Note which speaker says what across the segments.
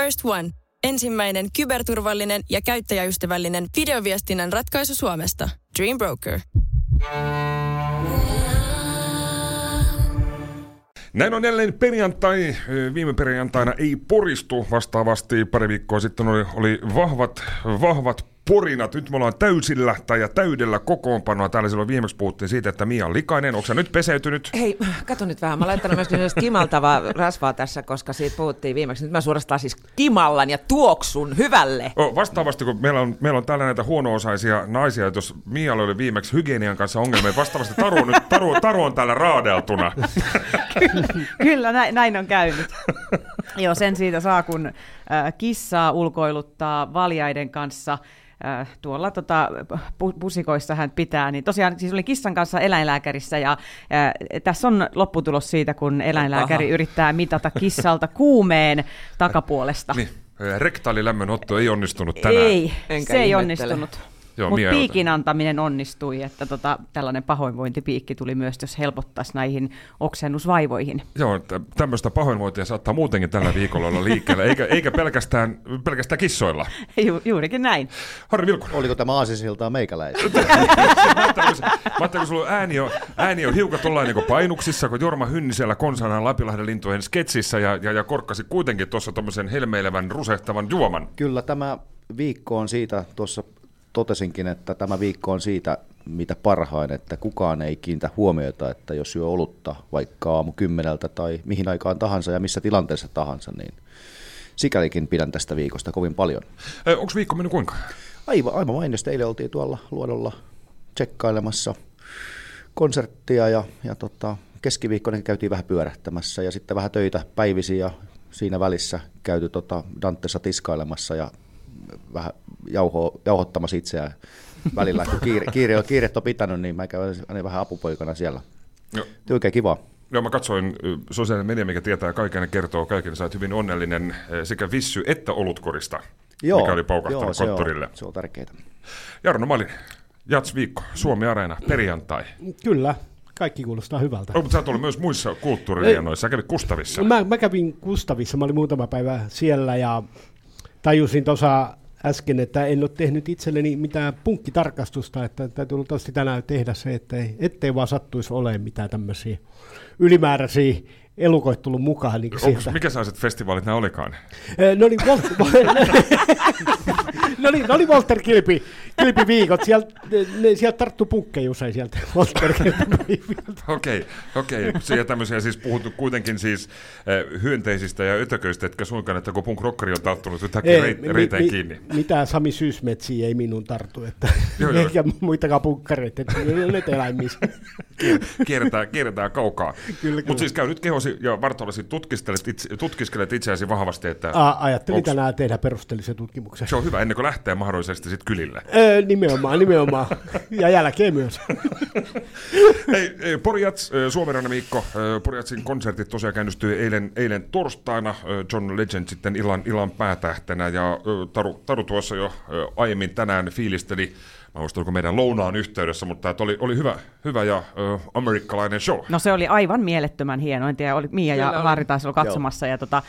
Speaker 1: First One. Ensimmäinen kyberturvallinen ja käyttäjäystävällinen videoviestinnän ratkaisu Suomesta. Dream Broker.
Speaker 2: Näin on jälleen perjantai. Viime perjantaina ei poristu. Vastaavasti pari viikkoa sitten oli, oli vahvat, vahvat porinat. Nyt me ollaan täysillä tai ja täydellä kokoonpanoa. Täällä silloin viimeksi puhuttiin siitä, että Mia on likainen. Onko nyt peseytynyt?
Speaker 3: Hei, kato nyt vähän. Mä olen laittanut myös kimaltavaa rasvaa tässä, koska siitä puhuttiin viimeksi. Nyt mä suorastaan siis kimallan ja tuoksun hyvälle.
Speaker 2: O, vastaavasti, kun meillä on, meillä on täällä näitä huono-osaisia naisia, että jos Mia oli viimeksi hygienian kanssa ongelmia, vastaavasti Taru, on nyt, taru, taru on täällä raadeltuna.
Speaker 4: Kyllä, näin, näin on käynyt. Joo, sen siitä saa, kun kissaa ulkoiluttaa valjaiden kanssa – Äh, tuolla tota, pusikoissa hän pitää, niin tosiaan siis oli kissan kanssa eläinlääkärissä ja ää, äh, tässä on lopputulos siitä, kun eläinlääkäri Aha. yrittää mitata kissalta kuumeen takapuolesta.
Speaker 2: Niin. Rektaalilämmön otto ei onnistunut tänään.
Speaker 4: Ei, Enkä se ei onnistunut. Mutta piikin antaminen onnistui, että tota, tällainen pahoinvointipiikki tuli myös, jos helpottaisi näihin oksennusvaivoihin.
Speaker 2: Joo, tämmöistä pahoinvointia saattaa muutenkin tällä viikolla olla liikkeellä, eikä, eikä pelkästään, pelkästään kissoilla.
Speaker 4: Ju, juurikin näin.
Speaker 2: Harri Vilkunen.
Speaker 5: Oliko tämä aasisiltaa meikäläinen?
Speaker 2: mä ajattelin, kun sulla ääni on, ääni on hiukan tuollainen niin painuksissa, kun Jorma Hynnisellä konsanaan Lapilahden lintujen sketsissä ja, ja, ja korkkasi kuitenkin tuossa tuommoisen helmeilevän, rusehtavan juoman.
Speaker 5: Kyllä tämä viikko on siitä tuossa totesinkin, että tämä viikko on siitä, mitä parhain, että kukaan ei kiinnitä huomiota, että jos syö olutta vaikka aamu kymmeneltä tai mihin aikaan tahansa ja missä tilanteessa tahansa, niin sikälikin pidän tästä viikosta kovin paljon.
Speaker 2: Onko viikko mennyt kuinka?
Speaker 5: Aivan, aivan mainiosti. Eilen oltiin tuolla luodolla tsekkailemassa konserttia ja, ja tota, keskiviikkona käytiin vähän pyörähtämässä ja sitten vähän töitä päivisi ja siinä välissä käyty tota Dantessa tiskailemassa ja vähän jauho, jauhottamassa itseään välillä, kun kiire, kiire, kiiret on pitänyt, niin mä käyn aina vähän apupoikana siellä. Joo. Oikein kiva.
Speaker 2: Joo, mä katsoin sosiaalinen media, mikä tietää kaiken ja kertoo kaiken. Sä oot hyvin onnellinen sekä vissy että olutkorista,
Speaker 5: joo,
Speaker 2: mikä oli paukahtanut joo, konttorille.
Speaker 5: Se on, se on tärkeää.
Speaker 2: Jarno Malin, Jats viikko, Suomi Areena, perjantai.
Speaker 6: Kyllä, kaikki kuulostaa hyvältä.
Speaker 2: Oh, mutta sä oot ollut myös muissa kulttuuririenoissa, sä kävit Kustavissa.
Speaker 6: Mä, mä kävin Kustavissa, mä olin muutama päivä siellä ja tajusin tuossa äsken, että en ole tehnyt itselleni mitään punkkitarkastusta, että täytyy luultavasti tänään tehdä se, että ei, ettei vaan sattuisi olemaan mitään tämmöisiä ylimääräisiä elukoit tullut mukaan. Niin
Speaker 2: Onko, mikä sellaiset festivaalit nämä olikaan?
Speaker 6: no niin, no niin, no niin Walter Kilpi, Kilpi viikot. Sieltä, ne, sieltä tarttuu punkkeja usein sieltä Walter
Speaker 2: Okei, okei. Okay, okay. tämmöisiä siis puhuttu kuitenkin siis äh, hyönteisistä ja ötököistä, etkä suinkaan, että kun punk rockeri on tarttunut yhtäkkiä reit, reiteen mi, kiinni.
Speaker 6: Mitään Sami Syysmetsiä ei minun tartu, että joo, joo. eikä muitakaan punkkareita, että ne on eläimissä.
Speaker 2: Kierretään, kierretään kaukaa. Mutta siis käy nyt kehosi ja Vartolasi tutkiskelet, itse, tutkiskelet itseäsi vahvasti, että...
Speaker 6: A, ajattelin onks... tänään tehdä perusteellisen tutkimuksen.
Speaker 2: Se on hyvä, ennen kuin lähtee mahdollisesti sitten kylille.
Speaker 6: Öö, nimenomaan, nimenomaan. ja jälkeen myös.
Speaker 2: Hei, Porjats, Suomen Miikko, Porjatsin konsertit tosiaan käynnistyi eilen, eilen torstaina, John Legend sitten illan, illan päätähtenä, ja Taru, Taru tuossa jo aiemmin tänään fiilisteli mä muistan, kun meidän lounaan yhteydessä, mutta tämä oli, oli hyvä, hyvä ja ö, amerikkalainen show.
Speaker 4: No se oli aivan mielettömän hieno, en tiedä, oli Mia Kyllä ja Laari taisi olla katsomassa, Joo. ja tota,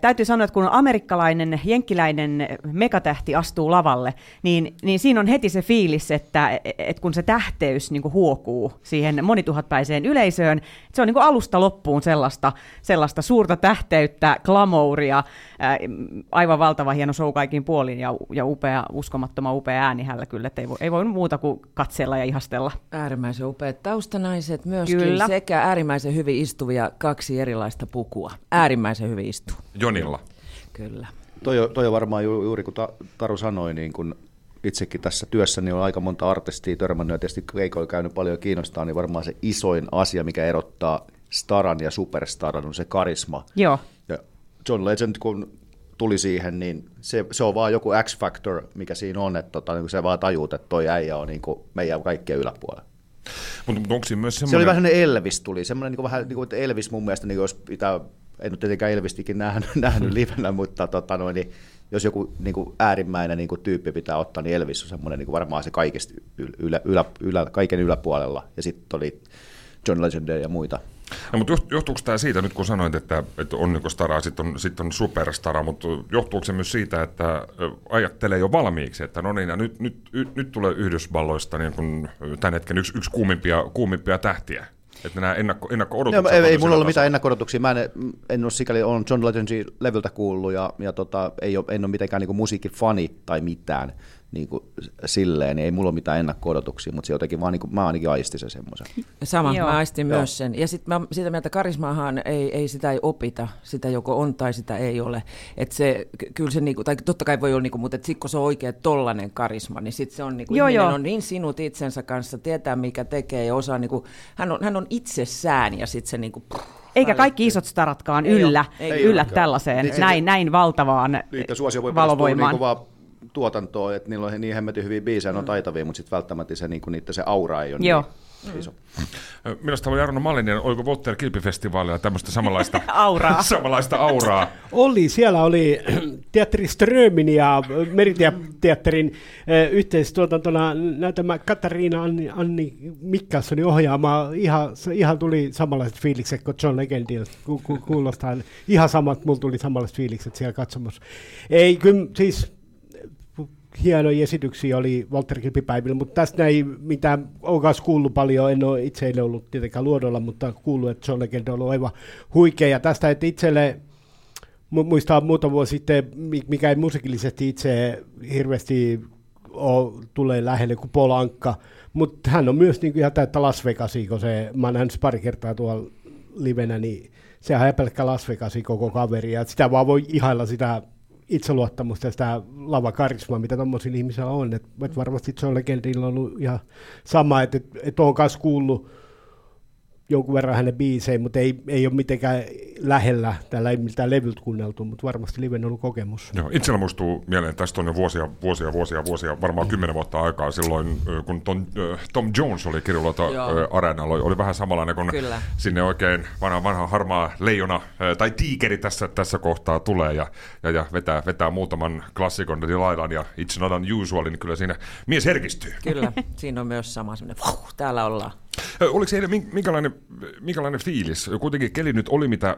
Speaker 4: täytyy sanoa, että kun amerikkalainen, jenkkiläinen megatähti astuu lavalle, niin, niin siinä on heti se fiilis, että, että kun se tähteys niin kuin huokuu siihen monituhatpäiseen yleisöön, se on niin kuin alusta loppuun sellaista, sellaista suurta tähteyttä, glamouria, aivan valtava hieno show kaikin puolin ja, ja upea, uskomattoman upea ääni hänellä kyllä, että ei voi, ei voi muuta kuin katsella ja ihastella.
Speaker 3: Äärimmäisen upeat taustanaiset myöskin kyllä. sekä äärimmäisen hyvin istuvia kaksi erilaista pukua. Äärimmäisen hyvin istu.
Speaker 2: Jonilla.
Speaker 3: Kyllä.
Speaker 5: Toi, toi on varmaan ju, juuri kun Taru sanoi, niin kun itsekin tässä työssä niin on aika monta artistia törmännyt ja tietysti keikoilla käynyt paljon kiinnostaa, niin varmaan se isoin asia, mikä erottaa staran ja superstaran on se karisma.
Speaker 4: Joo.
Speaker 5: Ja John Legend, kun tuli siihen, niin se, se on vaan joku X-factor, mikä siinä on, että tota, niin se vaan tajuut, että toi äijä on niin kuin meidän kaikkien yläpuolella.
Speaker 2: Mutta mut onko siinä myös semmoinen...
Speaker 5: Se oli vähän Elvis tuli, semmoinen niin kuin vähän niin kuin, että Elvis mun mielestä, niin jos pitää en ole tietenkään Elvistikin nähnyt, nähnyt livenä, mutta tota noin, niin jos joku niin kuin äärimmäinen niin kuin tyyppi pitää ottaa, niin Elvis on semmoinen niin kuin varmaan se kaikista ylä, ylä, ylä, kaiken yläpuolella. Ja sitten oli John Legend ja muita.
Speaker 2: No, mutta johtuuko tämä siitä, nyt kun sanoit, että, että on niin stara, sitten on, sit on superstara, mutta johtuuko se myös siitä, että ajattelee jo valmiiksi, että no niin, ja nyt, nyt, nyt, tulee Yhdysvalloista niin tämän hetken yksi, yksi kuumimpia, kuumimpia tähtiä? Että nämä ennakko, ennakko-odotukset...
Speaker 5: No, ei, ei mulla ollut mitään ennakko-odotuksia. Mä en, en ole sikäli, on John Legendin levyltä kuullut ja, ja tota, ei ole, en ole mitenkään niin musiikkifani tai mitään niin kuin silleen, niin ei mulla ole mitään ennakko-odotuksia, mutta se jotenkin vaan, niin kuin, mä ainakin aistin sen semmoisen.
Speaker 3: Sama, Joo. mä aistin Joo. myös sen. Ja sitten mä sitä mieltä, karismaahan ei, ei sitä ei opita, sitä joko on tai sitä ei ole. Et se, kyllä se, niinku, tai totta kai voi olla, niinku, mutta sit kun se on oikein tollanen karisma, niin sitten se on, niinku, Joo, jo. on niin sinut itsensä kanssa, tietää mikä tekee ja osaa, niinku, hän, on, hän on itsessään ja sitten se niinku,
Speaker 4: eikä kaikki isot staratkaan yllä, ei yllä tällaiseen, niin näin, näin valtavaan niin, valovoimaan. Niin
Speaker 5: tuotantoa, että niillä on niin hemmetin hyviä biisejä, ne on taitavia, mutta sitten välttämättä se, niin niitä, se aura ei ole Joo. niin iso.
Speaker 2: Minusta oli Jarno Mallinen, oliko Votter Kilpifestivaalilla tämmöistä samanlaista
Speaker 4: auraa.
Speaker 2: samanlaista auraa?
Speaker 6: Oli, siellä oli teatteri Strömin ja Meriteatterin yhteistuotantona näytämä Katariina Anni, Anni Mikkassonin ohjaama. Ihan, ihan tuli samanlaiset fiilikset kuin John Legendin, ku, ku, kuulostaa ihan samat, mulla tuli samanlaiset fiilikset siellä katsomassa. Ei, kyllä siis hienoja esityksiä oli Walter Kilpipäivillä, mutta tästä ei mitään, olen kanssa kuullut paljon, en ole itse ollut tietenkään luodolla, mutta kuullut, että Legend on ollut aivan huikea, ja tästä, että itselle muistaa muutama vuosi sitten, mikä ei musiikillisesti itse hirveästi ole, tulee lähelle kuin Paul Ankka, mutta hän on myös niin kuin ihan täyttä Las Vegasia, kun se, mä oon pari kertaa tuolla livenä, niin sehän on pelkkä Las Vegasia koko kaveri, ja sitä vaan voi ihailla sitä itseluottamusta ja sitä lavakarismaa, mitä tuommoisilla ihmisillä on. Et, et varmasti Legendilla on ollut ihan sama, että et, et on myös kuullut jonkun verran hänen biisejä, mutta ei, ei ole mitenkään lähellä, täällä ei miltään levyltä kuunneltu, mutta varmasti liven ollut kokemus.
Speaker 2: Joo, itsellä muistuu mieleen, että tästä on jo vuosia, vuosia, vuosia, vuosia, varmaan mm. kymmenen vuotta aikaa silloin, kun Tom, Tom Jones oli Kirjulota Areenalla, oli, oli vähän samanlainen kuin Kyllä. sinne oikein vanha, vanha harmaa leijona tai tiikeri tässä, tässä kohtaa tulee ja, ja, ja vetää, vetää muutaman klassikon Delilailan ja It's Not Unusual, niin kyllä siinä mies herkistyy.
Speaker 3: Kyllä, siinä on myös sama semmoinen, täällä ollaan.
Speaker 2: Oliko heille minkälainen, minkälainen fiilis? Kuitenkin keli nyt oli mitä,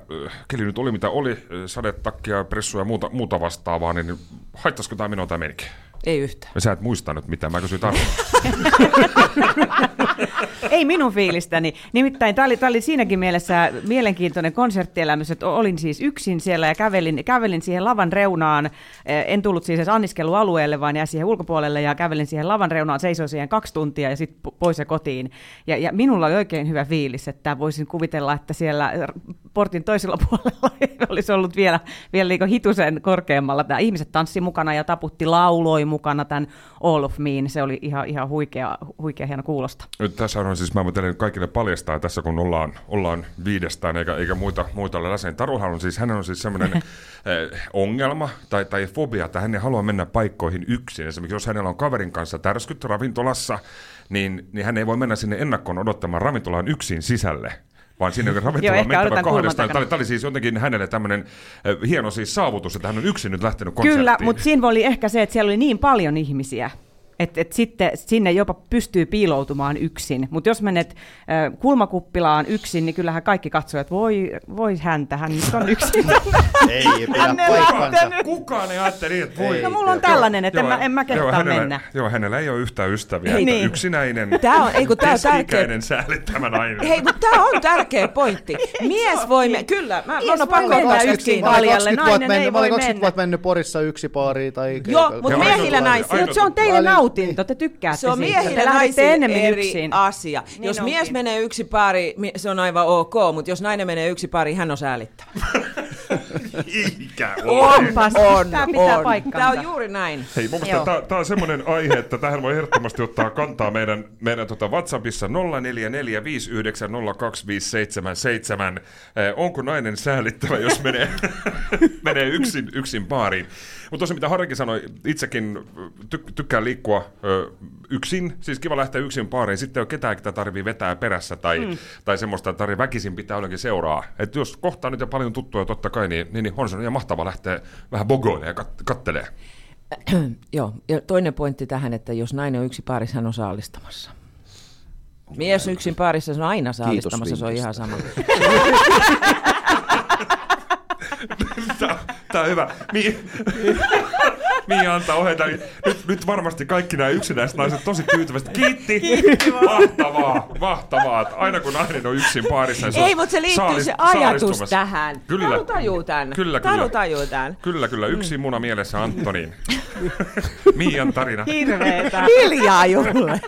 Speaker 2: keli nyt oli, mitä oli sadetakkia, pressuja ja muuta, muuta vastaavaa, niin haittaisiko tämä minua tämä menikin?
Speaker 3: Ei yhtään.
Speaker 2: Sä et muista nyt mitään, mä kysyin
Speaker 4: Ei minun fiilistäni. Nimittäin tämä oli, oli siinäkin mielessä mielenkiintoinen konserttielämys, että olin siis yksin siellä ja kävelin, kävelin siihen lavan reunaan. Eh, en tullut siis anniskelualueelle, vaan jäin siihen ulkopuolelle ja kävelin siihen lavan reunaan, seisoin siihen kaksi tuntia ja sitten pois ja kotiin. Ja, ja minulla oli oikein hyvä fiilis, että voisin kuvitella, että siellä portin toisella puolella olisi ollut vielä, vielä niin hitusen korkeammalla. Tämä ihmiset tanssi mukana ja taputti lauloi mukana tämän All of Me, se oli ihan, ihan huikea, huikea hieno kuulosta.
Speaker 2: Tässä on siis, mä teille kaikille paljastaa tässä, kun ollaan, ollaan viidestään eikä, eikä muita, muita ole läsnä. Taruhan on siis, hän on siis semmoinen eh, ongelma tai, tai fobia, että hän ei halua mennä paikkoihin yksin. Esimerkiksi jos hänellä on kaverin kanssa tärskyt ravintolassa, niin, niin hän ei voi mennä sinne ennakkoon odottamaan ravintolaan yksin sisälle vaan sinne ravintolaan mentävä kahdestaan. Tämä oli, tämä oli siis jotenkin hänelle tämmöinen äh, hieno siis saavutus, että hän on yksin nyt lähtenyt konserttiin.
Speaker 4: Kyllä, mutta siinä oli ehkä se, että siellä oli niin paljon ihmisiä, että et sitten sinne jopa pystyy piiloutumaan yksin. Mutta jos menet äh, kulmakuppilaan yksin, niin kyllähän kaikki katsoo, että voi, voi häntä, hän nyt on yksin.
Speaker 5: ei pidä paikkansa.
Speaker 2: Kukaan ei ajattele niin, että voi.
Speaker 4: No mulla on tällainen, että joo, en mä, en mä kehtaa
Speaker 2: hänellä,
Speaker 4: mennä.
Speaker 2: Joo, hänellä ei ole yhtään ystäviä. Ei, niin. Yksinäinen,
Speaker 3: tää on, ei, kun tää on tärkeä.
Speaker 2: säällittämä nainen.
Speaker 3: Hei, kun tää on tärkeä pointti. Mies voi mennä, kyllä, mä, Mies on pakko
Speaker 4: mennä yksin valjalle, nainen ei voi mennä. Mä olin 20
Speaker 5: vuotta mennyt Porissa yksi pari tai...
Speaker 3: Joo, mutta miehillä naisilla.
Speaker 4: Se on teille nautinto, te tykkäätte
Speaker 3: Se on miehillä naisilla eri yksin. asia. Niin jos onkin. mies menee yksi pari, se on aivan ok, mutta jos nainen menee yksi pari, hän on säälittävä.
Speaker 2: Eikä
Speaker 4: Onpas, on, tämä pitää on. paikkansa.
Speaker 3: Tämä on juuri näin.
Speaker 2: Hei, mun mielestä tämä on semmoinen aihe, että tähän voi ehdottomasti ottaa kantaa meidän, meidän tota WhatsAppissa 0445902577. Eh, onko nainen säälittävä, jos menee, menee yksin, yksin baariin? Mutta tosiaan mitä Harrikin sanoi, itsekin ty- tykkään liikkua ö, yksin, siis kiva lähteä yksin baariin, sitten ei ole ketään, ketä tarvii vetää perässä tai, mm. tai semmoista, että tarvii väkisin pitää jollakin seuraa. Et jos kohtaa nyt jo paljon tuttuja totta kai, niin, niin, niin on se ihan mahtavaa lähteä vähän bogoille ja kat- kattelee.
Speaker 3: Joo, ja toinen pointti tähän, että jos nainen on yksi paarissa, hän on saalistamassa. Mies yksin parissa, se on aina saalistamassa, se on ihan sama.
Speaker 2: Tämä on hyvä. Mi- Mia antaa ohjeita. Nyt, nyt varmasti kaikki nämä yksinäiset naiset tosi tyytyvästi. Kiitti! Kiitti mahtavaa, mahtavaa. Aina kun nainen on yksin paarissa. Se
Speaker 3: Ei, mutta se liittyy
Speaker 2: saalis,
Speaker 3: se ajatus tähän.
Speaker 2: Kyllä.
Speaker 3: Taru tajuu tämän.
Speaker 2: Kyllä, kyllä.
Speaker 3: Taru tajuu tämän.
Speaker 2: Kyllä, kyllä. Yksi muna mielessä Antonin. Mian tarina.
Speaker 4: Hirveetä.
Speaker 3: Hiljaa Julle.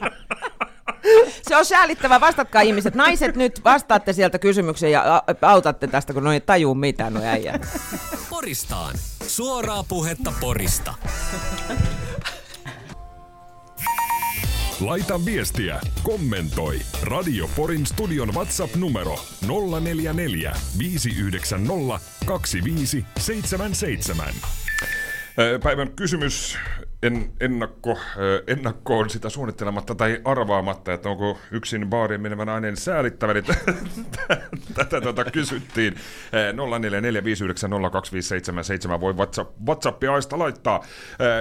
Speaker 3: Se on säälittävä. Vastatkaa ihmiset. Naiset nyt vastaatte sieltä kysymykseen ja autatte tästä, kun ne ei tajuu mitään, no äijät.
Speaker 7: Poristaan. Suoraa puhetta Porista.
Speaker 8: Laita viestiä, kommentoi. Radio Porin studion WhatsApp-numero 044 590 2577.
Speaker 2: Päivän kysymys en, ennakko, ennakkoon sitä suunnittelematta tai arvaamatta, että onko yksin baariin menevä nainen säälittävä, niin tätä tuota kysyttiin. 0445902577 voi WhatsApp, WhatsAppia-aista laittaa.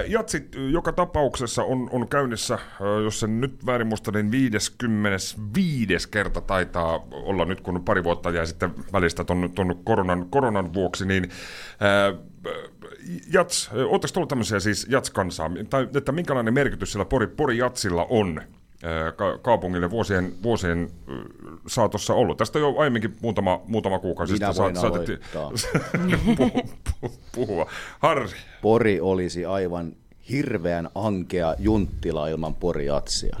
Speaker 2: Jatsit joka tapauksessa on, on käynnissä, jos sen nyt väärin muista, niin 55. kerta taitaa olla nyt, kun pari vuotta jää sitten välistä ton koronan, koronan vuoksi, niin Jats, oletteko tullut tämmöisiä siis Jats-kansaa, tai että minkälainen merkitys sillä Pori, Pori Jatsilla on ka- kaupungille vuosien, vuosien saatossa ollut? Tästä jo aiemminkin muutama, muutama kuukausi
Speaker 5: Minä
Speaker 2: sitten
Speaker 5: voin
Speaker 2: saatettiin puhua. Harri.
Speaker 5: Pori olisi aivan hirveän ankea junttila ilman Pori Jatsia.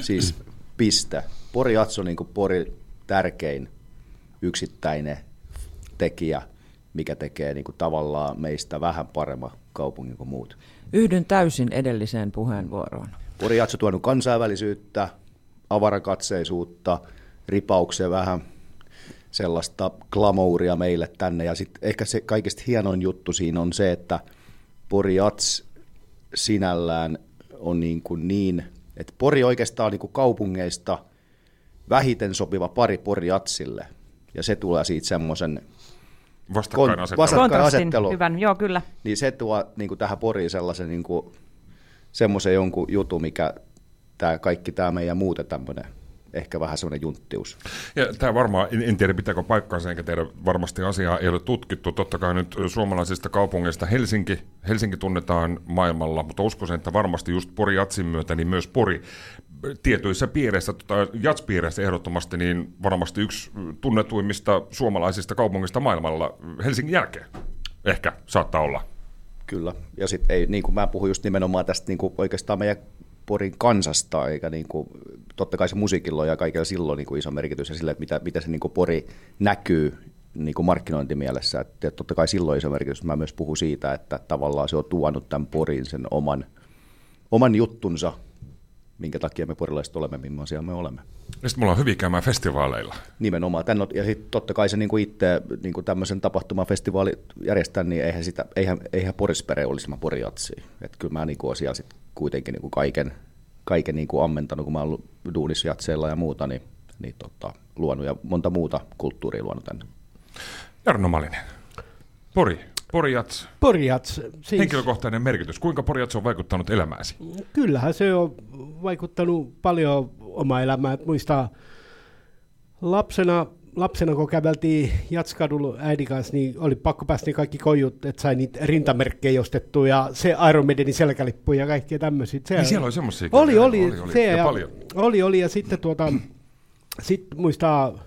Speaker 5: Siis piste. Pori Jats on niin kuin Pori tärkein yksittäinen tekijä – mikä tekee niin kuin tavallaan meistä vähän paremman kaupungin kuin muut.
Speaker 3: Yhdyn täysin edelliseen puheenvuoroon.
Speaker 5: Pori on tuonut kansainvälisyyttä, avarakatseisuutta, ripauksia vähän sellaista glamouria meille tänne. Ja sitten ehkä se kaikista hienoin juttu siinä on se, että Pori Jats sinällään on niin, kuin niin että Pori oikeastaan niin kuin kaupungeista vähiten sopiva pari Pori Jatsille. Ja se tulee siitä semmoisen
Speaker 2: vastakkainasettelu.
Speaker 5: vastakkainasettelu.
Speaker 4: Hyvän, joo kyllä.
Speaker 5: Niin se tuo niin kuin tähän Poriin sellaisen niin kuin, semmoisen jonkun jutun, mikä tämä kaikki tämä meidän muuta tämmöinen ehkä vähän semmoinen junttius.
Speaker 2: Ja tämä varmaan, en, en tiedä pitääkö paikkaansa, enkä tiedä, varmasti asiaa ei ole tutkittu. Totta kai nyt suomalaisista kaupungeista Helsinki, Helsinki tunnetaan maailmalla, mutta uskoisin, että varmasti just Pori Jatsin myötä, niin myös Pori tietyissä piireissä, tota, jatspiireissä ehdottomasti, niin varmasti yksi tunnetuimmista suomalaisista kaupungista maailmalla Helsingin jälkeen. Ehkä saattaa olla.
Speaker 5: Kyllä, ja sitten ei, niin kuin mä puhun just nimenomaan tästä niin kuin oikeastaan meidän Porin kansasta, eikä niin kuin, totta kai se musiikilla ja kaikilla silloin niin kuin iso merkitys ja sille, että mitä, mitä se niin kuin Pori näkyy niin kuin markkinointimielessä. Että totta kai silloin iso merkitys. Mä myös puhun siitä, että tavallaan se on tuonut tämän Porin sen oman, oman juttunsa minkä takia me porilaiset olemme, millaisia me olemme.
Speaker 2: Ja sitten me ollaan hyvin käymään festivaaleilla.
Speaker 5: Nimenomaan. Tän, ja sitten totta kai se niin kuin itse niin kuin tämmöisen tapahtumafestivaali järjestää, niin eihän, sitä, eihän, eihän Porispere olisi mä Porijatsi. Että kyllä mä niin kuin siellä sit kuitenkin niin kuin kaiken, kaiken niin kuin ammentanut, kun mä oon ollut duunissa jatseilla ja muuta, niin, niin tota, luonut ja monta muuta kulttuuria luonut tänne.
Speaker 2: Jarno Malinen, Pori, Porjats.
Speaker 6: Porjats.
Speaker 2: Siis... Henkilökohtainen merkitys. Kuinka Porjats on vaikuttanut elämääsi?
Speaker 6: Kyllähän se on vaikuttanut paljon omaa elämää. Muistaa lapsena, lapsena kun käveltiin Jatskadulla äidin kanssa, niin oli pakko päästä kaikki kojut, että sai niitä rintamerkkejä ostettu ja se Iron Maidenin selkälippu ja kaikkia tämmöisiä.
Speaker 2: Se, niin siellä oli semmoisia.
Speaker 6: Oli, oli, oli, oli, se ja, ja paljon. Oli, oli ja sitten tuota, sit muistaa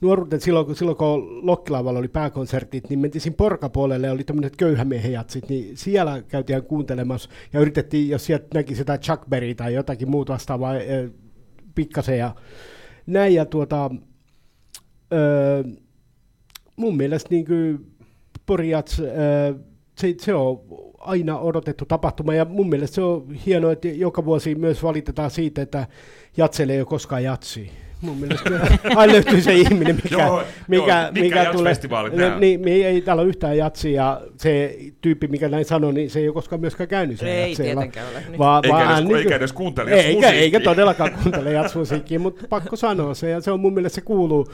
Speaker 6: nuoruuden silloin, kun, silloin kun Lokkilavalla oli pääkonsertit, niin mentiin siinä porkapuolelle oli tämmöiset köyhämiehejatsit, niin siellä käytiin kuuntelemassa ja yritettiin, jos sieltä näki sitä Chuck Berry tai jotakin muuta vastaavaa e, pikkasen ja näin. Ja tuota, ö, mun mielestä niin kuin Porjats, se, se on aina odotettu tapahtuma ja mun mielestä se on hienoa, että joka vuosi myös valitetaan siitä, että jatselle ei ole koskaan jatsi Mun mielestä aina löytyy se ihminen, mikä,
Speaker 2: Joo,
Speaker 6: mikä,
Speaker 2: joo,
Speaker 6: mikä,
Speaker 2: mikä
Speaker 6: tulee.
Speaker 2: jazzfestivaalit,
Speaker 6: Ne,
Speaker 2: nää.
Speaker 6: niin, me ei, ei täällä ole yhtään jatsia, ja se tyyppi, mikä näin sanoi, niin se ei ole koskaan myöskään käynyt siellä
Speaker 3: Ei
Speaker 6: jatseilla.
Speaker 3: tietenkään ole, niin.
Speaker 6: Vaan,
Speaker 2: Eikä
Speaker 6: vaan
Speaker 2: edes-
Speaker 6: hän
Speaker 2: eikä edes kuuntele
Speaker 6: eikä, eikä todellakaan kuuntele jatsmusiikkia, mutta pakko sanoa se, ja se on mun mielestä se kuuluu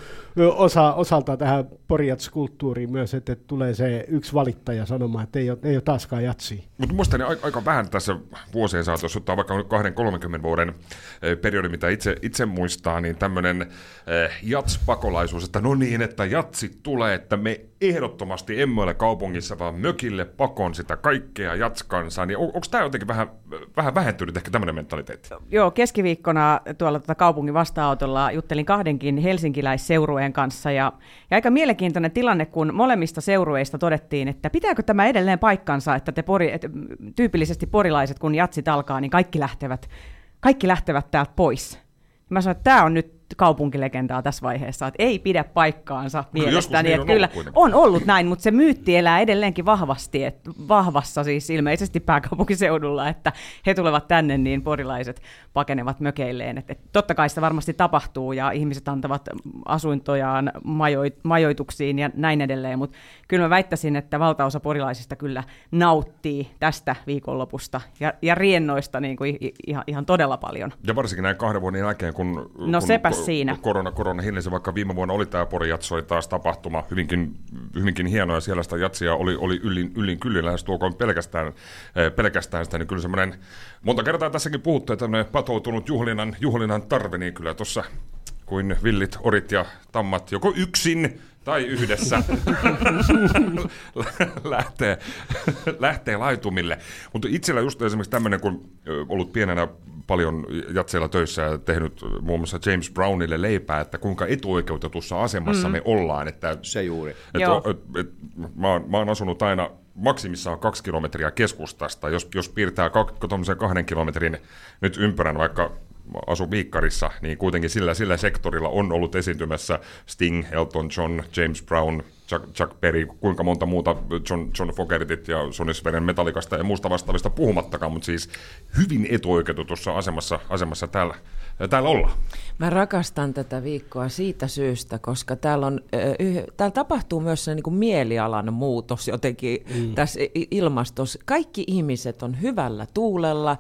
Speaker 6: osa, osalta tähän porjatskulttuuriin myös, että tulee se yksi valittaja sanomaan, että ei ole, ei ole taaskaan jatsia.
Speaker 2: Mutta muistani aika, aika vähän tässä vuosien saatossa, ottaa vaikka 20-30 vuoden periodi, mitä itse, itse muistaa, niin tämmöinen eh, jatspakolaisuus, että no niin, että jatsit tulee, että me ehdottomasti emme ole kaupungissa, vaan mökille pakon sitä kaikkea jatskansaa, niin on, onko tämä jotenkin vähän, vähän vähentynyt ehkä tämmöinen mentaliteetti?
Speaker 4: Joo, keskiviikkona tuolla tota kaupungin vastaanotolla juttelin kahdenkin helsinkiläisseurueen kanssa ja, ja aika mielenkiintoinen tilanne, kun molemmista seurueista todettiin, että pitääkö tämä edelleen paikkansa, että te pori, et, tyypillisesti porilaiset, kun jatsit alkaa, niin kaikki lähtevät, kaikki lähtevät täältä pois. Mä sanoin, että tämä on nyt kaupunkilegendaa tässä vaiheessa, että ei pidä paikkaansa
Speaker 2: No,
Speaker 4: mielestäni.
Speaker 2: niin
Speaker 4: että
Speaker 2: on
Speaker 4: kyllä
Speaker 2: ollut
Speaker 4: on ollut näin, mutta se myytti elää edelleenkin vahvasti, että vahvassa siis ilmeisesti pääkaupunkiseudulla, että he tulevat tänne, niin porilaiset pakenevat mökeilleen. Et, et totta kai sitä varmasti tapahtuu ja ihmiset antavat asuintojaan majoit, majoituksiin ja näin edelleen, mutta kyllä mä väittäisin, että valtaosa porilaisista kyllä nauttii tästä viikonlopusta ja, ja riennoista niin kuin ihan, ihan todella paljon.
Speaker 2: Ja varsinkin näin kahden vuoden jälkeen, kun,
Speaker 4: No
Speaker 2: kun
Speaker 4: sepäs siinä.
Speaker 2: korona, korona hiljensi, vaikka viime vuonna oli tämä Pori Jats, oli taas tapahtuma, hyvinkin, hyvinkin hienoa, ja siellä sitä jatsia oli, oli yllin, yllin kyllin, lähes tuokoon pelkästään, eh, pelkästään sitä, niin kyllä semmoinen, monta kertaa tässäkin puhuttu, että tämmöinen patoutunut juhlinnan, juhlinnan tarve, niin kyllä tuossa kuin villit, orit ja tammat, joko yksin tai yhdessä lähtee, lähtee laitumille. Mutta itsellä just esimerkiksi tämmöinen, kun ollut pienenä paljon jatseilla töissä ja tehnyt muun muassa James Brownille leipää, että kuinka etuoikeutetussa asemassa mm. me ollaan. Että,
Speaker 5: Se juuri.
Speaker 2: et,
Speaker 4: Joo.
Speaker 2: et, et, mä, oon, mä oon asunut aina maksimissaan kaksi kilometriä keskustasta. Jos, jos piirtää kak, tuommoisen kahden kilometrin nyt ympärän, vaikka asu Viikkarissa, niin kuitenkin sillä, sillä sektorilla on ollut esiintymässä Sting, Elton John, James Brown, Chuck, Chuck Berry, kuinka monta muuta John, John Fogertit ja Sonny Sveren metallikasta ja muusta vastaavista puhumattakaan, mutta siis hyvin etuoikeutetussa asemassa, asemassa täällä, täällä ollaan.
Speaker 3: Mä rakastan tätä viikkoa siitä syystä, koska täällä, on, täällä tapahtuu myös se niin kuin mielialan muutos jotenkin mm. tässä ilmastossa. Kaikki ihmiset on hyvällä tuulella,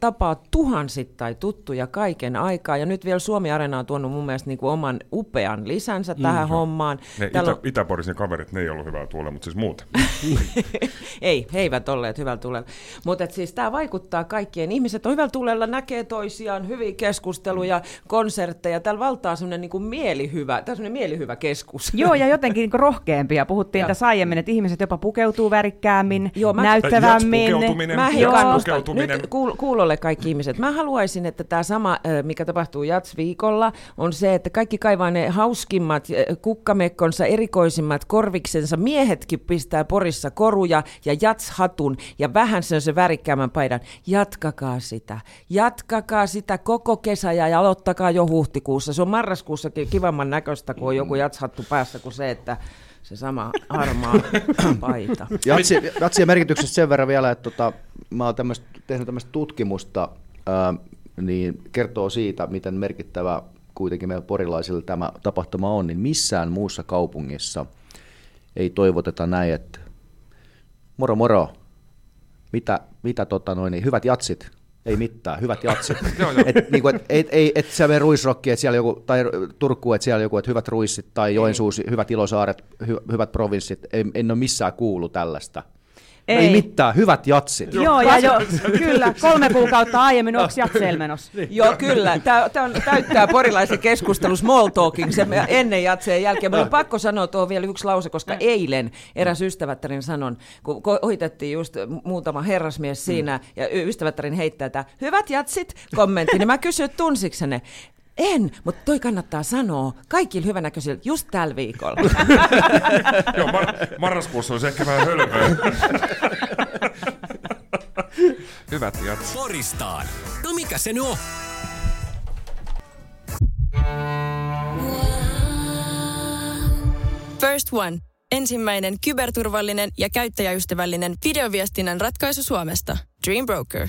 Speaker 3: tapaa tuhansittain tuttuja kaiken aikaa. Ja nyt vielä Suomi Arena on tuonut mun mielestä niin kuin oman upean lisänsä tähän hommaan.
Speaker 2: Ne
Speaker 3: Täällä
Speaker 2: Itä, Itäporisin kaverit, ne ei ollut hyvää tuolla, mutta siis muut.
Speaker 3: ei, he eivät olleet hyvällä tulella. Mutta siis tämä vaikuttaa kaikkien. Ihmiset on hyvällä tulella, näkee toisiaan, hyviä keskusteluja, konsertteja. Täällä valtaa semmoinen niinku mielihyvä, tää on mielihyvä keskus.
Speaker 4: Joo, ja jotenkin niin rohkeampia. Puhuttiin
Speaker 3: Ja.
Speaker 4: tässä aiemmin, että ihmiset jopa pukeutuu värikkäämmin,
Speaker 3: Joo, mä-
Speaker 4: näyttävämmin.
Speaker 2: Jatspukeutuminen.
Speaker 3: Mä.
Speaker 2: Pukeutuminen.
Speaker 3: Nyt kuul- kuulolle kaikki ihmiset. Mä haluaisin, että tämä sama, mikä tapahtuu Jats-viikolla, on se, että kaikki kaivaa ne hauskimmat kukkamekkonsa, erikoisimmat korviksensa. Miehetkin pistää porissa koruja ja Jats-hatun ja vähän sen se värikkäämän paidan. Jatkakaa sitä. Jatkakaa sitä koko kesä ja aloittakaa jo huhtikuussa. Se on marraskuussakin kivamman näköistä, kun on joku Jats-hattu päässä, kuin se, että se sama harmaa paita.
Speaker 5: Jatsi, jatsien merkityksestä sen verran vielä, että tota, mä oon tämmöstä, tehnyt tämmöistä tutkimusta, ää, niin kertoo siitä, miten merkittävä kuitenkin meillä porilaisilla tämä tapahtuma on, niin missään muussa kaupungissa ei toivoteta näin, että moro moro, mitä, mitä tota noin, niin hyvät jatsit, ei mitään, hyvät jatsit. et, niinku, et, et, ei, et mene ruisrokki, että siellä joku, tai Turkuun, että siellä joku, että hyvät ruissit, tai Joensuus, hyvät ilosaaret, hy, hyvät provinssit, en, en ole missään kuullut tällaista. Ei,
Speaker 4: Ei.
Speaker 5: mitään, hyvät jatsit.
Speaker 4: Joo, ja jo, kyllä, kolme kuukautta aiemmin, onko jatseilla menossa?
Speaker 3: Joo, kyllä. Tämä, täyttää porilaisen keskustelun small talking se ennen jatseen jälkeen. Mutta on pakko sanoa tuo vielä yksi lause, koska eilen eräs ystävättärin sanon, kun ohitettiin just muutama herrasmies siinä, ja y- ystävättärin heittää tämä hyvät jatsit kommentti, niin mä kysyin, että tunsitko ne? En, mutta toi kannattaa sanoa kaikille hyvänäköisille just tällä viikolla.
Speaker 2: Joo, mar- marraskuussa olisi ehkä vähän hölmöä. Hyvät jats.
Speaker 7: Poristaan. No mikä se nyt on?
Speaker 1: First One. Ensimmäinen kyberturvallinen ja käyttäjäystävällinen videoviestinnän ratkaisu Suomesta. Dream Broker.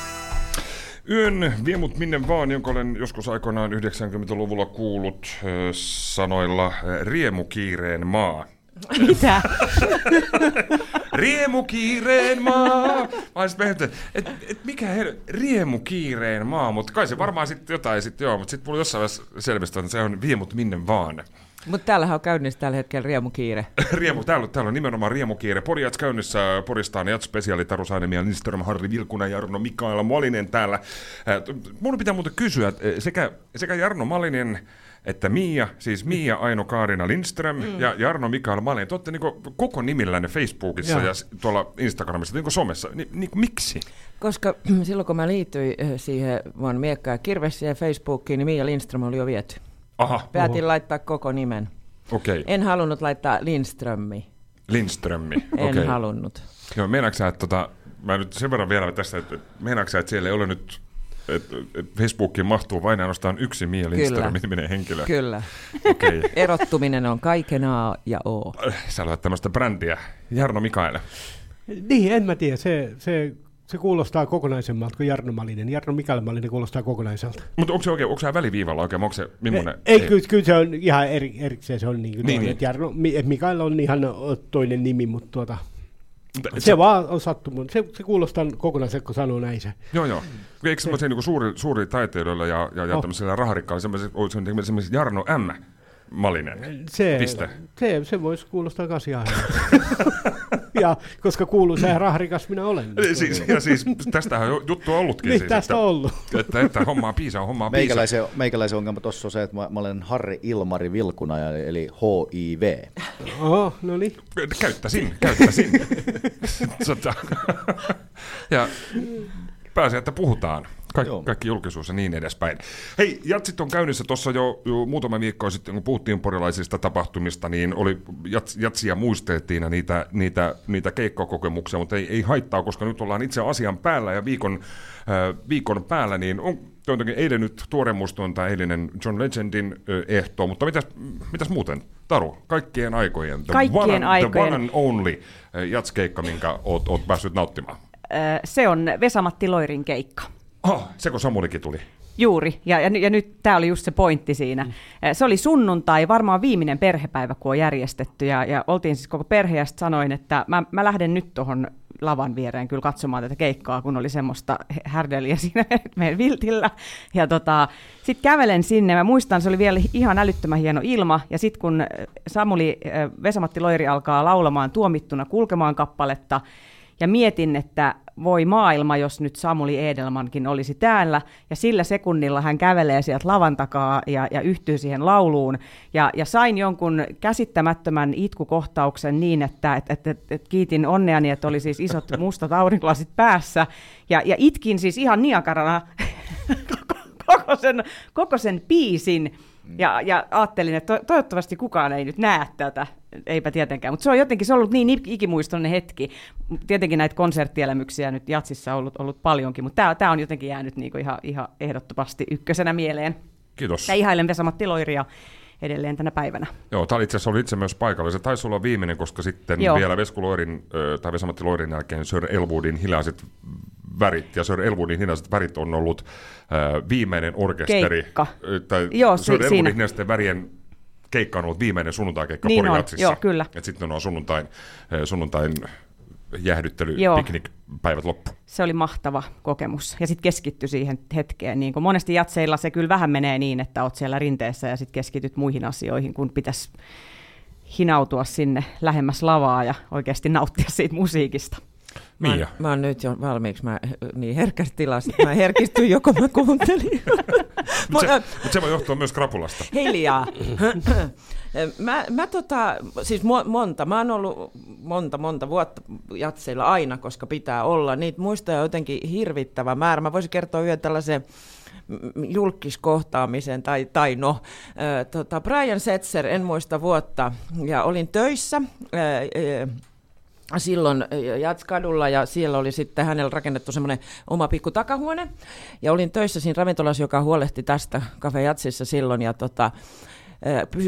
Speaker 2: Yön vie mut minne vaan, jonka olen joskus aikoinaan 90-luvulla kuullut äh, sanoilla riemukiireen maa.
Speaker 4: Mitä?
Speaker 2: Riemukiireen maa! Mä olisin että et, et mikä hel... Riemukiireen maa, mutta kai se varmaan sitten jotain sitten joo, mutta sitten mulla jossain vaiheessa selvistä, että se on vie mut minne vaan.
Speaker 3: Mutta täällähän on käynnissä tällä hetkellä riemukiire.
Speaker 2: Riemu, täällä, täällä on nimenomaan riemukiire. Pori Jats käynnissä, Poristaan Jats spesiaali Taru Sainemia, Lindström, Harri Vilkunen, Jarno Mikaela Malinen täällä. Äh, Mun pitää muuten kysyä, että äh, sekä, sekä Jarno Malinen että Mia, siis Mia Aino Kaarina Lindström mm. ja Jarno Mikael Malinen, te olette niinku koko nimillänne Facebookissa
Speaker 3: Joo.
Speaker 2: ja tuolla Instagramissa, niinku somessa. Ni, niinku, miksi?
Speaker 3: Koska silloin kun mä liityin siihen vaan Miekka ja Kirves siihen Facebookiin, niin Mia Lindström oli jo viety.
Speaker 2: Aha,
Speaker 3: Päätin laittaa koko nimen.
Speaker 2: okei. Okay.
Speaker 3: En halunnut laittaa. Lindströmi, En
Speaker 2: okei.
Speaker 3: okay. halunnut.
Speaker 2: Joo, meinaatko sä, että tota, mä nyt sen verran vielä tästä, että meinaatko sä, että siellä ei ole nyt, että Facebookiin mahtuu vain ainoastaan yksi Mia Lindström niminen henkilö.
Speaker 3: Kyllä.
Speaker 2: Okei. Okay.
Speaker 3: Erottuminen on kaiken A ja O.
Speaker 2: Sä olet tämmöistä brändiä. Jarno Mikael.
Speaker 6: Niin, en mä tiedä. Se, se, se kuulostaa kokonaisemmalta kuin Jarno Malinen. Jarno Mikael Malinen kuulostaa kokonaiselta.
Speaker 2: Mutta onko se oikein, onko se väliviivalla oikein, onko se millainen?
Speaker 6: Ei, kyllä, kyllä se on ihan eri, erikseen. Se on niin kuin
Speaker 2: Niin,
Speaker 6: niin,
Speaker 2: niin.
Speaker 6: Jarno, Mikael on ihan toinen nimi, mutta tuota,
Speaker 2: Mutta
Speaker 6: se, vaan on sattumus. Se, se kuulostaa kokonaiselta, kun sanoo näin se.
Speaker 2: Joo, joo. Eikö semmoisia niin suuri, suuri taiteilijoilla ja, ja, ja
Speaker 6: Oh.
Speaker 2: tämmöisillä raharikkailla semmoisia, Jarno M. Malinen?
Speaker 6: Se,
Speaker 2: Piste.
Speaker 6: se, se voisi kuulostaa myös ihan ja koska kuuluu se rahrikas minä olen.
Speaker 2: Eli Siis, ja siis tästähän on juttu ollutkin.
Speaker 6: Niin,
Speaker 2: siis,
Speaker 6: tästä
Speaker 2: että,
Speaker 6: on ollut.
Speaker 2: Että, että hommaa piisaa, hommaa piisaa.
Speaker 5: Meikäläisen, meikäläisen ongelma tuossa on se, että mä, mä olen Harri Ilmari Vilkuna, eli HIV.
Speaker 6: Oho, no niin.
Speaker 2: Käyttäisin, käyttäisin. Ja pääsee, että puhutaan. Kaik,
Speaker 5: Joo.
Speaker 2: kaikki julkisuus ja niin edespäin. Hei, jatsit on käynnissä tuossa jo, jo muutama viikko sitten, kun puhuttiin porilaisista tapahtumista, niin oli jats, jatsia muisteltiin ja niitä, niitä, niitä keikkakokemuksia, mutta ei, ei haittaa, koska nyt ollaan itse asian päällä ja viikon, äh, viikon päällä, niin on jotenkin eilen nyt tuore muisto on tämä eilinen John Legendin äh, ehto, mutta mitäs, mitäs muuten? Taru, kaikkien aikojen, the,
Speaker 4: Kaikkien
Speaker 2: one, and, the
Speaker 4: aikojen.
Speaker 2: one and only äh, jatskeikka, minkä oot, oot päässyt nauttimaan.
Speaker 4: Ö, Se on Vesamatti Loirin keikka.
Speaker 2: Oh, se kun Samulikin tuli.
Speaker 4: Juuri, ja, ja, ja nyt tämä oli just se pointti siinä. Mm. Se oli sunnuntai, varmaan viimeinen perhepäivä, kun on järjestetty, ja, ja oltiin siis koko perhe, ja sanoin, että mä, mä lähden nyt tuohon lavan viereen kyllä katsomaan tätä keikkaa, kun oli semmoista härdeliä siinä meidän viltillä. Ja tota, sitten kävelen sinne, mä muistan, se oli vielä ihan älyttömän hieno ilma, ja sitten kun Samuli, Vesamatti Loiri alkaa laulamaan tuomittuna kulkemaan kappaletta, ja mietin, että voi maailma, jos nyt Samuli Edelmankin olisi täällä, ja sillä sekunnilla hän kävelee sieltä lavan takaa ja, ja yhtyy siihen lauluun. Ja, ja sain jonkun käsittämättömän itkukohtauksen niin, että et, et, et, et kiitin onneani, että oli siis isot mustat aurinkolasit päässä, ja, ja itkin siis ihan niakarana koko, koko, sen, koko sen biisin, ja, ja ajattelin, että to, toivottavasti kukaan ei nyt näe tätä, eipä tietenkään, mutta se on jotenkin se on ollut niin ik- ikimuistoinen hetki. Tietenkin näitä konserttielämyksiä nyt Jatsissa on ollut, ollut paljonkin, mutta tämä on jotenkin jäänyt niinku ihan, ihan ehdottomasti ykkösenä mieleen.
Speaker 2: Kiitos.
Speaker 4: Ja ihailen Vesamatti Loiria edelleen tänä päivänä.
Speaker 2: Joo, tämä itse asiassa oli itse myös paikalla. Se taisi olla viimeinen, koska sitten
Speaker 4: Joo.
Speaker 2: vielä Vesku Loirin, tai Vesamatti Loirin jälkeen Sir Elwoodin hiljaiset värit, ja Sir Elwoodin hiljaiset värit on ollut ö, viimeinen orkesteri.
Speaker 4: Keikka.
Speaker 2: Tai
Speaker 4: Joo,
Speaker 2: Sir
Speaker 4: si-
Speaker 2: Elwoodin värien keikka on ollut viimeinen sunnuntaikeikka
Speaker 4: Niin
Speaker 2: Pori
Speaker 4: on,
Speaker 2: Jatsissa.
Speaker 4: joo, kyllä.
Speaker 2: Et sitten on sunnuntain, ö, sunnuntain jäähdyttely,
Speaker 4: Joo.
Speaker 2: piknikpäivät loppu.
Speaker 4: Se oli mahtava kokemus. Ja sitten keskittyi siihen hetkeen. Niin kuin monesti jatseilla se kyllä vähän menee niin, että oot siellä rinteessä ja sitten keskityt muihin asioihin, kun pitäisi hinautua sinne lähemmäs lavaa ja oikeasti nauttia siitä musiikista.
Speaker 3: Mä oon,
Speaker 2: Mia.
Speaker 3: mä oon nyt jo valmiiksi mä, niin herkässä tilassa, mä herkistyin joko mä kuuntelin.
Speaker 2: Mutta se, mut se voi johtua myös krapulasta.
Speaker 3: Hiljaa. Mä, mä tota, siis monta, mä oon ollut monta, monta vuotta jatseilla aina, koska pitää olla. Niitä muistoja on jotenkin hirvittävä määrä. Mä voisin kertoa yhden tällaisen julkiskohtaamisen, tai, tai no, äh, tota, Brian Setzer, en muista vuotta, ja olin töissä, äh, silloin Jatskadulla ja siellä oli sitten hänellä rakennettu semmoinen oma pikku takahuone. Ja olin töissä siinä ravintolassa, joka huolehti tästä Cafe Jatsissa silloin ja tota,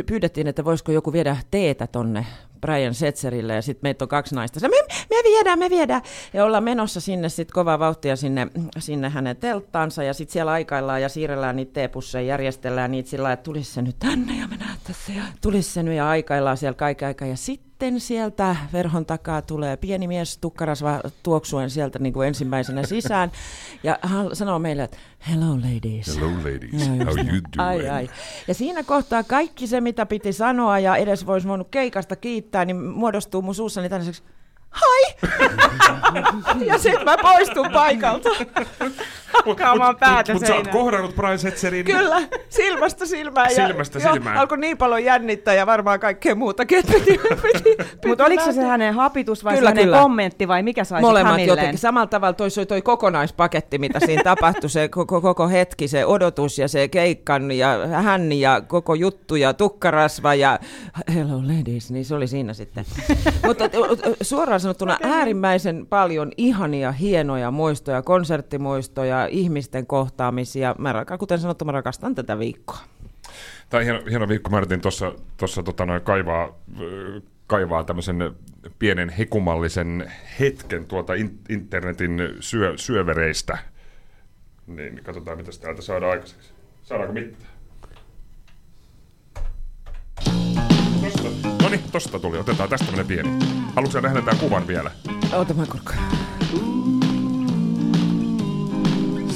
Speaker 3: pyydettiin, että voisiko joku viedä teetä tonne Brian Setzerille ja sitten meitä on kaksi naista. me, me viedään, me viedään. Ja ollaan menossa sinne sitten kovaa vauhtia sinne, sinne hänen telttaansa ja sitten siellä aikaillaan ja siirrellään niitä teepusseja, järjestellään niitä sillä että tulisi se nyt tänne ja me näyttäisiin tulisi se nyt ja aikaillaan siellä kaiken aikaa. Ja sitten sieltä verhon takaa tulee pieni mies tukkarasva tuoksuen sieltä niin kuin ensimmäisenä sisään ja hän sanoo meille, että hello ladies.
Speaker 2: Hello ladies, how you doing?
Speaker 3: Ai, ai. Ja siinä kohtaa kaikki se, mitä piti sanoa ja edes voisi voinut keikasta kiittää, niin muodostuu mun suussani tällaiseksi hai! ja sitten mä poistun paikalta. Hakkaamaan päätä
Speaker 2: Mutta sä oot kohdannut Brian Setzerin.
Speaker 3: Kyllä, silmästä silmään.
Speaker 2: Silmästä
Speaker 3: ja,
Speaker 2: silmään.
Speaker 3: Alkoi niin paljon jännittää ja varmaan kaikkea muutakin, että piti, piti,
Speaker 4: piti Mutta oliko se hänen hapitus vai kyllä, se hänen kyllä. kommentti vai mikä sai
Speaker 3: Molemmat jotenkin. Samalla tavalla toi, toi kokonaispaketti, mitä siinä tapahtui, se koko, koko hetki, se odotus ja se keikkan ja hän ja koko juttu ja tukkarasva ja hello ladies, niin se oli siinä sitten. Mutta suoraan sanottuna äärimmäisen paljon ihania, hienoja muistoja, konserttimuistoja, ihmisten kohtaamisia. Mä, kuten sanottu, mä rakastan tätä viikkoa.
Speaker 2: Tämä on hieno, hieno viikko. Mä yritin tuossa tota kaivaa, kaivaa tämmöisen pienen hekumallisen hetken tuolta in, internetin syö, syövereistä. Niin katsotaan, mitä täältä saadaan aikaiseksi. Saadaanko mitään? Tosta. No niin, tosta tuli. Otetaan tästä tämmönen pieni. Haluatko nähdä tämän kuvan vielä?
Speaker 3: Ota mä kurkkaan.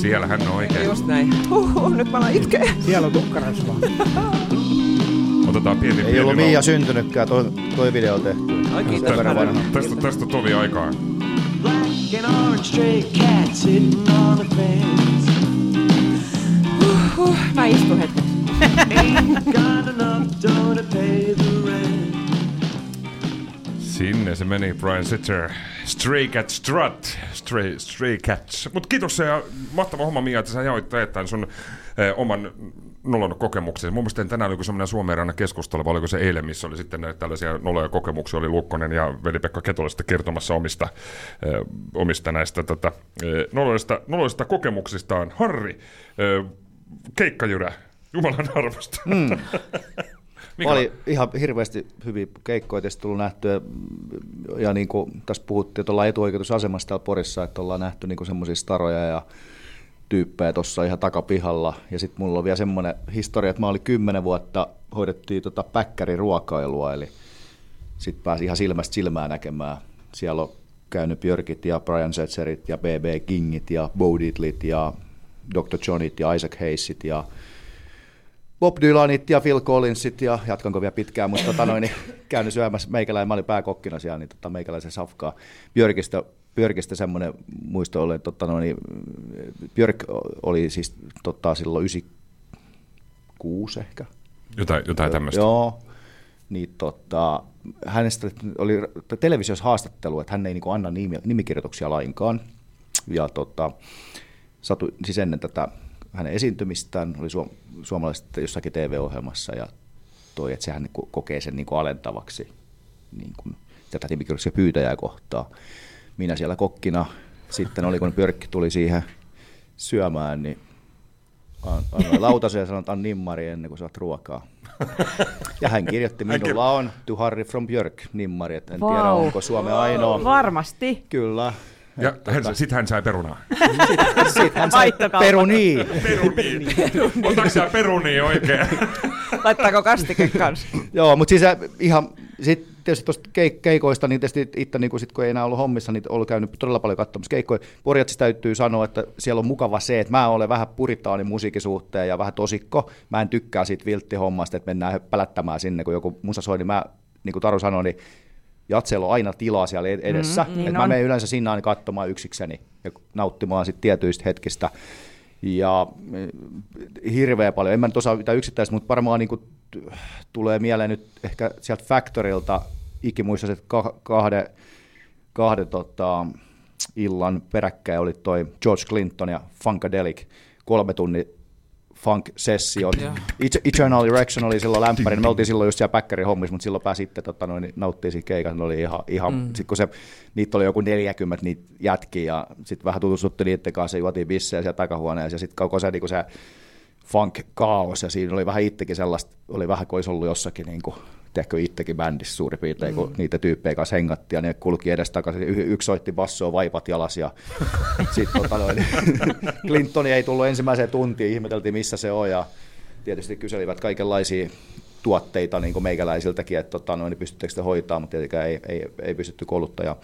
Speaker 2: Siellä hän on oikein.
Speaker 3: Just näin. Huhhuh, nyt mä alan itkeä.
Speaker 6: Siellä on tukkarasvaa.
Speaker 2: Otetaan pieni
Speaker 5: Ei
Speaker 2: pieni
Speaker 5: ollut Mia syntynytkään, toi, toi video on tehty.
Speaker 3: Oikein
Speaker 2: tästä, tästä, tästä tovi aikaa.
Speaker 3: Huhhuh, mä istun hetken.
Speaker 2: Sinne se meni, Brian Sitcher. Stray Cat Strut. Stray, Stray Cats. Mutta kiitos ja mahtava homma Mia, että sä jaoit tämän sun eh, oman nolon kokemuksen. Mun mielestä tänään oli semmoinen Suomeen keskustelu, vai oliko se eilen, missä oli sitten näitä tällaisia noloja kokemuksia, oli Lukkonen ja veli-Pekka Ketola sitten kertomassa omista, eh, omista näistä tota, eh, noloista, noloista kokemuksistaan. Harri, eh, keikkajyrä, Jumalan arvosta. Mm.
Speaker 5: Mikä? Oli ihan hirveästi hyviä keikkoja tässä tullut nähtyä. Ja niin kuin tässä puhuttiin, että ollaan etuoikeutusasemassa täällä Porissa, että ollaan nähty niin semmoisia staroja ja tyyppejä tuossa ihan takapihalla. Ja sitten mulla on vielä semmoinen historia, että mä olin kymmenen vuotta, hoidettiin tota päkkäriruokailua, eli sitten pääsi ihan silmästä silmään näkemään. Siellä on käynyt Björkit ja Brian Setzerit ja BB Kingit ja Bo Diddlit ja Dr. Johnit ja Isaac Hayesit ja Bob Dylanit ja Phil Collinsit ja jatkanko vielä pitkään, mutta tota noin, niin käynyt syömässä meikäläinen, mä olin pääkokkina siellä, niin tota, meikäläisen safkaa. Björkistä, Björkistä semmoinen muisto oli, tota noin, niin Björk oli siis tota, silloin 96 ehkä.
Speaker 2: Jotain, jotain tämmöistä.
Speaker 5: Joo, niin tota, hänestä oli televisiossa haastattelu, että hän ei niin anna nimikirjoituksia lainkaan. Ja tota, satu, siis ennen tätä hänen esiintymistään, oli suom- suomalaiset jossakin TV-ohjelmassa ja toi, että sehän niin kokee sen niin kuin alentavaksi niin kuin, tätä nimikirjoituksen pyytäjää kohtaa. Minä siellä kokkina, sitten oli kun Pörkki tuli siihen syömään, niin annoin lautasen ja sanoin, että on nimmari ennen kuin saat ruokaa. Ja hän kirjoitti, minulla on To Harry from Björk nimmari, että en wow. tiedä onko Suomen ainoa.
Speaker 4: Varmasti.
Speaker 5: Kyllä.
Speaker 2: Ja hän, sitten hän sai perunaa.
Speaker 5: sitten hän sai peruni.
Speaker 2: Peruni. Otatko sä peruni oikein?
Speaker 3: Laittaako kastike kanssa?
Speaker 5: Joo, mutta siis äh, ihan, sit tietysti tuosta keikoista, niin tietysti itse niin kun, sit, kun ei enää ollut hommissa, niin ollut käynyt todella paljon katsomassa keikkoja. Porjatsissa täytyy sanoa, että siellä on mukava se, että mä olen vähän puritaani musiikisuhteen ja vähän tosikko. Mä en tykkää siitä vilttihommasta, että mennään pälättämään sinne, kun joku musa soi, niin mä, niin kuin Taru sanoi, niin Jatsella on aina tilaa siellä edessä. Mm, niin mä menen yleensä sinne aina katsomaan yksikseni ja nauttimaan sit tietyistä hetkistä. Ja eh, hirveä paljon. En mä nyt osaa mitään yksittäistä, mutta varmaan niin kuin tulee mieleen nyt ehkä sieltä Factorilta ikimuistaiset kahden, kahden tota, illan peräkkäin oli toi George Clinton ja Funkadelic kolme tunnin funk-sessio. Eternal Erection oli silloin lämpäri, me oltiin silloin just siellä Päkkärin hommissa, mutta silloin pääsi sitten tota, noin, nauttia siinä keikan, ne oli ihan, ihan mm. sit kun se, niitä oli joku 40 niitä jätkiä, ja sitten vähän tutustuttiin niiden kanssa, juotiin bissejä siellä takahuoneessa, ja sitten koko se, niin se funk-kaos, ja siinä oli vähän itsekin sellaista, oli vähän kuin olisi ollut jossakin niin kuin, tehkö itsekin bändissä suurin piirtein, kun mm. niitä tyyppejä kanssa hengattiin, ja ne kulki edes takaisin. Y- yksi soitti bassoa, vaipat jalas, ja sitten tota noin, Clinton ei tullut ensimmäiseen tuntiin, ihmeteltiin missä se on, ja tietysti kyselivät kaikenlaisia tuotteita niin kuin meikäläisiltäkin, että tota, noin, pystyttekö te hoitaa, mutta tietenkään ei, ei, ei pystytty kouluttaa,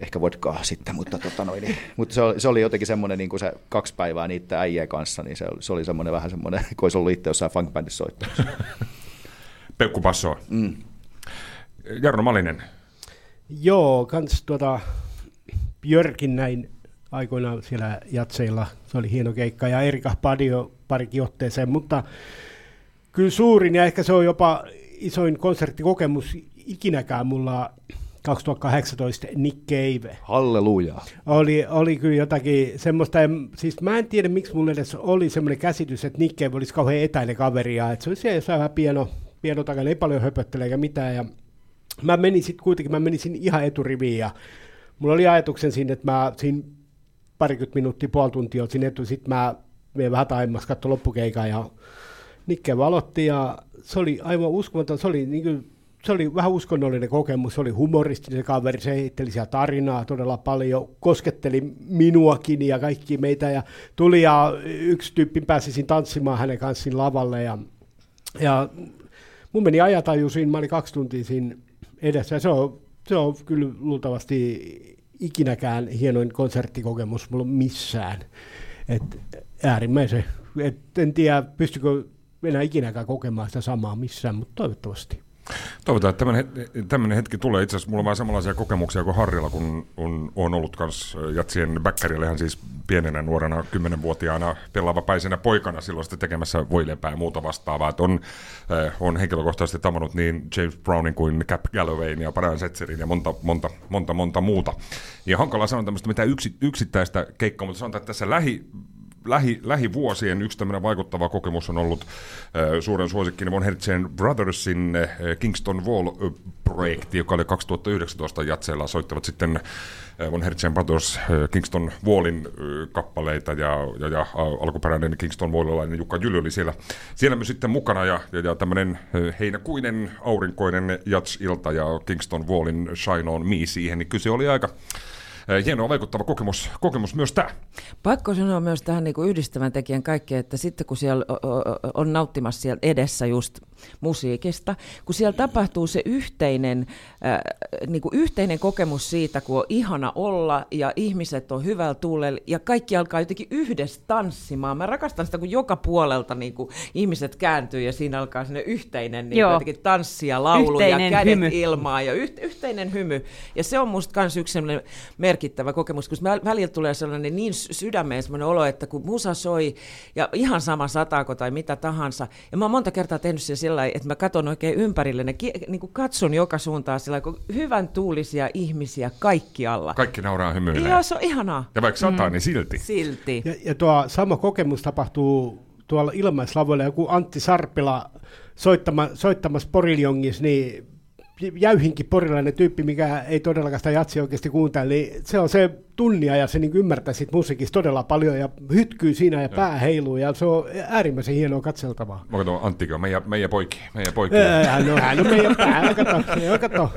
Speaker 5: ehkä vodkaa sitten, mutta, tota noin, mutta se, oli, se oli jotenkin semmoinen niin kuin se kaksi päivää niiden äijien kanssa, niin se oli, se oli semmoinen vähän semmoinen, kun olisi ollut itse jossain funk soittamassa.
Speaker 2: Pekku Passoa. Mm. Jarno Malinen.
Speaker 6: Joo, kans tuota, Björkin näin aikoinaan siellä jatseilla. Se oli hieno keikka ja Erika Padio parikin otteeseen, mutta kyllä suurin ja ehkä se on jopa isoin konserttikokemus ikinäkään mulla 2018 Nick Cave.
Speaker 5: Halleluja.
Speaker 6: Oli, oli kyllä jotakin semmoista, siis mä en tiedä miksi mulla edes oli semmoinen käsitys, että Nick Cave olisi kauhean etäinen kaveri ja että se olisi jossain vähän pieno, pieno takana, ei paljon höpöttele eikä mitään. Ja mä menin sitten kuitenkin, mä menisin ihan eturiviin ja mulla oli ajatuksen siinä, että mä siinä parikymmentä minuuttia, puoli tuntia olin etu, sitten mä menin vähän taimas, katsoin loppukeikan ja Nikke valotti ja se oli aivan uskomaton, se oli niin kuin, se oli vähän uskonnollinen kokemus, se oli humoristinen kaveri, se heitteli siellä tarinaa todella paljon, kosketteli minuakin ja kaikki meitä ja tuli ja yksi tyyppi pääsi tanssimaan hänen kanssaan lavalle ja, ja mun meni ajataju siinä, mä olin kaksi tuntia siinä edessä se on, se on kyllä luultavasti ikinäkään hienoin konserttikokemus mulla missään. Et äärimmäisen, et en tiedä pystykö enää ikinäkään kokemaan sitä samaa missään, mutta toivottavasti.
Speaker 2: Toivotaan, että tämmöinen hetki tulee. Itse asiassa mulla on vähän samanlaisia kokemuksia kuin Harrilla, kun on, on ollut myös Jatsien Bäkkärillehän siis pienenä nuorena, kymmenenvuotiaana pelaava päisenä poikana silloin sitten tekemässä voileipää ja muuta vastaavaa. Että on, on henkilökohtaisesti tavannut niin James Brownin kuin Cap Gallowayn ja Brian Setzerin ja monta, monta, monta, monta muuta. Ja hankala sanoa tämmöistä mitään yksi, yksittäistä keikkaa, mutta sanotaan, että tässä lähi lähi, lähivuosien yksi tämmöinen vaikuttava kokemus on ollut äh, suuren suosikkini Von Hertzen Brothersin äh, Kingston Wall-projekti, joka oli 2019 jatseella. Soittavat sitten Von Hertzen Brothers äh, Kingston Wallin kappaleita ja, ja, ja alkuperäinen Kingston Wallilainen Jukka Jyly oli siellä, siellä myös sitten mukana ja, ja, ja tämmöinen heinäkuinen aurinkoinen jats-ilta ja Kingston Wallin Shine On Me siihen, niin kyse oli aika hieno vaikuttava kokemus, kokemus myös tämä.
Speaker 3: Pakko sanoa myös tähän niin kuin yhdistävän tekijän kaikkea, että sitten kun siellä on nauttimassa siellä edessä just musiikista, kun siellä tapahtuu se yhteinen, äh, niin kuin yhteinen kokemus siitä, kun on ihana olla ja ihmiset on hyvällä tuulella ja kaikki alkaa jotenkin yhdessä tanssimaan. Mä rakastan sitä, kun joka puolelta niin kuin ihmiset kääntyy ja siinä alkaa sinne yhteinen niin jotenkin tanssi ja laulu yhteinen ja kädet hymy. ilmaa ja yh, yhteinen hymy. Ja se on musta myös yksi sellainen merkittävä kokemus, kun välillä tulee sellainen niin sydämeen sellainen olo, että kun musa soi ja ihan sama sataako tai mitä tahansa. Ja mä oon monta kertaa tehnyt sen sillä että mä katson oikein ympärille, ne, niin kuin katson joka suuntaan sillä kun hyvän tuulisia ihmisiä kaikkialla.
Speaker 2: Kaikki nauraa hymyilee.
Speaker 3: Joo, se on ihanaa.
Speaker 2: Ja vaikka sataa, mm. niin silti.
Speaker 3: Silti.
Speaker 6: Ja, ja tuo sama kokemus tapahtuu tuolla ilmaislavoilla. Joku Antti Sarpila soittama, soittamassa Poriljongissa, niin jäyhinkin porilainen tyyppi, mikä ei todellakaan sitä jatsia oikeasti kuuntele, niin se on se tunnia ja se niin ymmärtää siitä musiikista todella paljon ja hytkyy siinä ja pää heiluu ja se on äärimmäisen hienoa katseltavaa.
Speaker 2: Mä katson Anttikin on meidän, meidän poikki. Meidän poikki.
Speaker 6: Hän on, hän on meidän pää, kato, kato.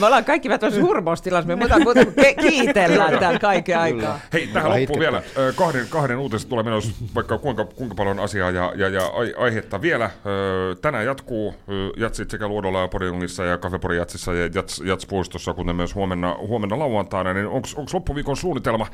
Speaker 3: Me ollaan kaikki vähän tuossa hurmoustilassa, me muuta muuta kiitellään täällä kaiken aikaa.
Speaker 2: Hei, tähän loppuun vielä. Kahden, kahden uutiset tulee menossa vaikka kuinka, kuinka paljon asiaa ja, ja, ja aihetta vielä. Tänään jatkuu jatsit sekä Luodolla ja Porilungissa ja Kafepori Jatsissa ja Jats, Jatspuistossa, kuten myös huomenna, huomenna lauantaina. Niin onko loppuviikon viikon suunnitelma.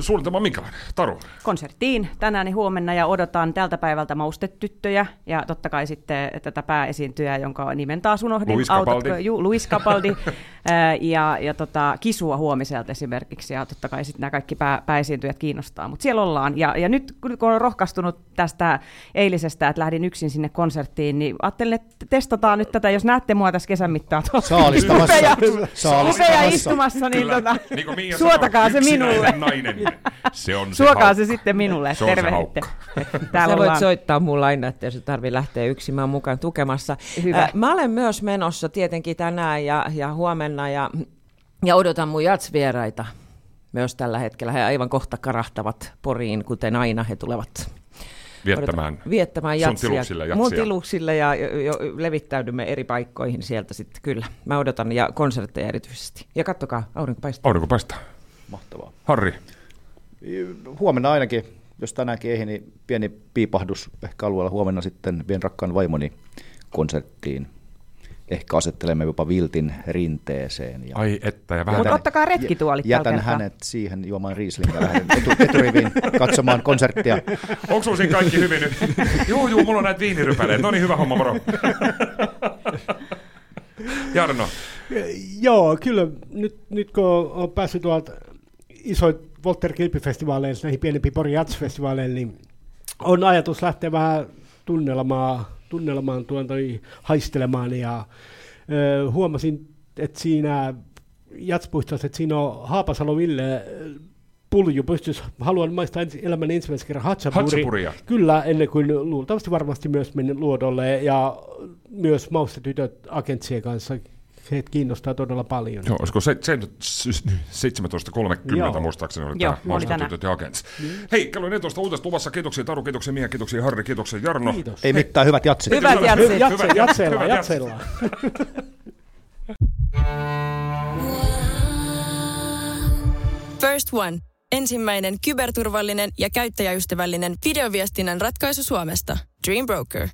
Speaker 2: Suunnitelma minkälainen? Taru?
Speaker 4: konserttiin tänään ja huomenna ja odotan tältä päivältä maustetyttöjä ja totta kai sitten tätä pääesiintyjää, jonka nimen taas unohdin.
Speaker 2: Louis Capaldi.
Speaker 4: Autot, ju, Louis Capaldi ja, ja tota, Kisua huomiselta esimerkiksi ja totta kai sitten nämä kaikki pää, pääesiintyjät kiinnostaa. Mutta siellä ollaan ja, ja nyt kun olen rohkaistunut tästä eilisestä, että lähdin yksin sinne konserttiin, niin ajattelin, että testataan nyt tätä, jos näette mua tässä kesän mittaan. tuolla
Speaker 5: Saalistamassa.
Speaker 4: Upea,
Speaker 5: Saalistamassa.
Speaker 4: upea istumassa, niin
Speaker 2: Kyllä.
Speaker 4: tota,
Speaker 2: Niin
Speaker 4: suotakaa
Speaker 2: sanoi,
Speaker 4: se minulle.
Speaker 2: Nainen. Se on se
Speaker 4: Suokaa
Speaker 2: haukka.
Speaker 4: se sitten minulle,
Speaker 2: Se on se.
Speaker 4: Täällä
Speaker 3: Sä voit
Speaker 4: ollaan.
Speaker 3: soittaa mulle aina, että jos tarvii lähteä yksin, mä oon mukaan tukemassa.
Speaker 4: Hyvä.
Speaker 3: Äh, Mä olen myös menossa tietenkin tänään ja, ja huomenna ja, ja odotan mun jatsvieraita myös tällä hetkellä. He aivan kohta karahtavat Poriin, kuten aina he tulevat
Speaker 2: Viettämään.
Speaker 3: Viettämään
Speaker 2: sun
Speaker 3: jatsia.
Speaker 2: tiluksille jatsia.
Speaker 3: Mun tiluksille ja jo, jo, levittäydymme eri paikkoihin sieltä sitten, kyllä. Mä odotan ja konsertteja erityisesti. Ja kattokaa, aurinko paistaa.
Speaker 2: Aurinko paistaa.
Speaker 5: Mahtavaa.
Speaker 2: Harri,
Speaker 5: Huomenna ainakin, jos tänäänkin ei, niin pieni piipahdus ehkä alueella. Huomenna sitten vien rakkaan vaimoni konserttiin. Ehkä asettelemme jopa viltin rinteeseen. Ja
Speaker 2: ai että, ja vähän
Speaker 4: Mutta
Speaker 5: Jätän-
Speaker 4: ottakaa retkituolit
Speaker 5: jätän
Speaker 4: kertaa.
Speaker 5: hänet siihen juomaan riislinga ja lähden etu, eturiviin katsomaan konserttia.
Speaker 2: Onko siinä kaikki hyvin nyt? juu, juu, mulla on näitä viinirypäleitä. No niin, hyvä homma, moro. Jarno,
Speaker 6: Joo, kyllä nyt, nyt kun on päässyt tuolta isoit Walter Kilpi-festivaaleille, näihin pienempiin Pori Jazz-festivaaleihin, niin on ajatus lähteä vähän tunnelmaan, tunnelmaan tuon toi haistelemaan ja ö, huomasin, että siinä Jatspuistossa, että siinä on Haapasalo Ville pulju pystyisi, haluan maistaa ens, elämän ensimmäisen kerran Hatsapuri.
Speaker 2: Hatsapuria.
Speaker 6: Kyllä, ennen kuin luultavasti varmasti myös mennä luodolle ja myös maustetytöt agentsien kanssa. Se kiinnostaa todella paljon.
Speaker 2: Joo, olisiko se, se, se 17.30
Speaker 6: Joo.
Speaker 2: muistaakseni oli
Speaker 4: Joo,
Speaker 2: tämä. Maastotytöt ja Agents. Hei, kello 14 uutesta luvassa. Kiitoksia Taru, kiitoksia Mia, kiitoksia Harri, kiitoksia Jarno.
Speaker 6: Kiitos.
Speaker 5: Ei mitään, hyvät jatsit.
Speaker 4: Hyvät jatsit.
Speaker 6: Jatse,
Speaker 2: Hyvät
Speaker 6: jatseilla,
Speaker 2: hyvät
Speaker 6: jatseilla.
Speaker 1: First One. Ensimmäinen kyberturvallinen ja käyttäjäystävällinen videoviestinnän ratkaisu Suomesta. Dream Broker.